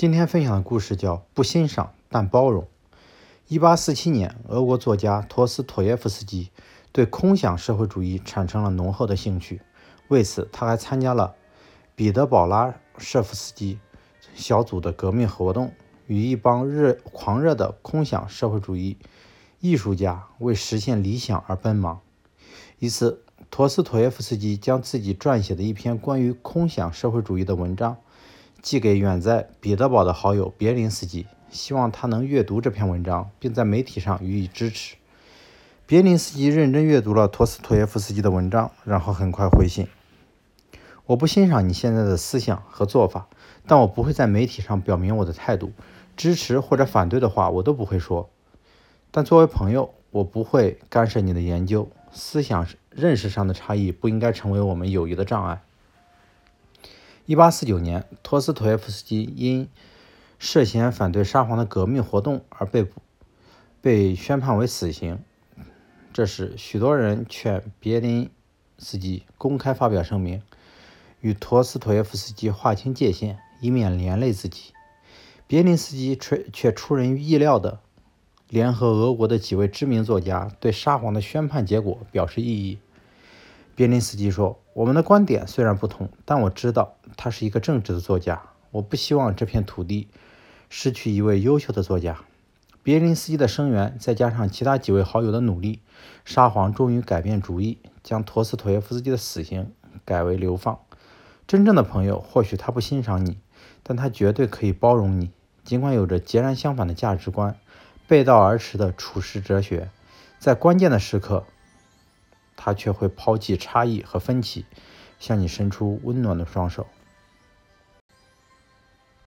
今天分享的故事叫《不欣赏但包容》。一八四七年，俄国作家陀思妥耶夫斯基对空想社会主义产生了浓厚的兴趣，为此他还参加了彼得堡拉舍夫斯基小组的革命活动，与一帮热狂热的空想社会主义艺术家为实现理想而奔忙。一次，陀思妥耶夫斯基将自己撰写的一篇关于空想社会主义的文章。寄给远在彼得堡的好友别林斯基，希望他能阅读这篇文章，并在媒体上予以支持。别林斯基认真阅读了托斯托耶夫斯基的文章，然后很快回信：“我不欣赏你现在的思想和做法，但我不会在媒体上表明我的态度，支持或者反对的话我都不会说。但作为朋友，我不会干涉你的研究。思想认识上的差异不应该成为我们友谊的障碍。”一八四九年，托斯托耶夫斯基因涉嫌反对沙皇的革命活动而被捕，被宣判为死刑。这时，许多人劝别林斯基公开发表声明，与托斯托耶夫斯基划清界限，以免连累自己。别林斯基却却出人意料的联合俄国的几位知名作家，对沙皇的宣判结果表示异议。别林斯基说：“我们的观点虽然不同，但我知道他是一个正直的作家。我不希望这片土地失去一位优秀的作家。”别林斯基的声援，再加上其他几位好友的努力，沙皇终于改变主意，将陀思妥耶夫斯基的死刑改为流放。真正的朋友，或许他不欣赏你，但他绝对可以包容你，尽管有着截然相反的价值观、背道而驰的处世哲学，在关键的时刻。他却会抛弃差异和分歧，向你伸出温暖的双手。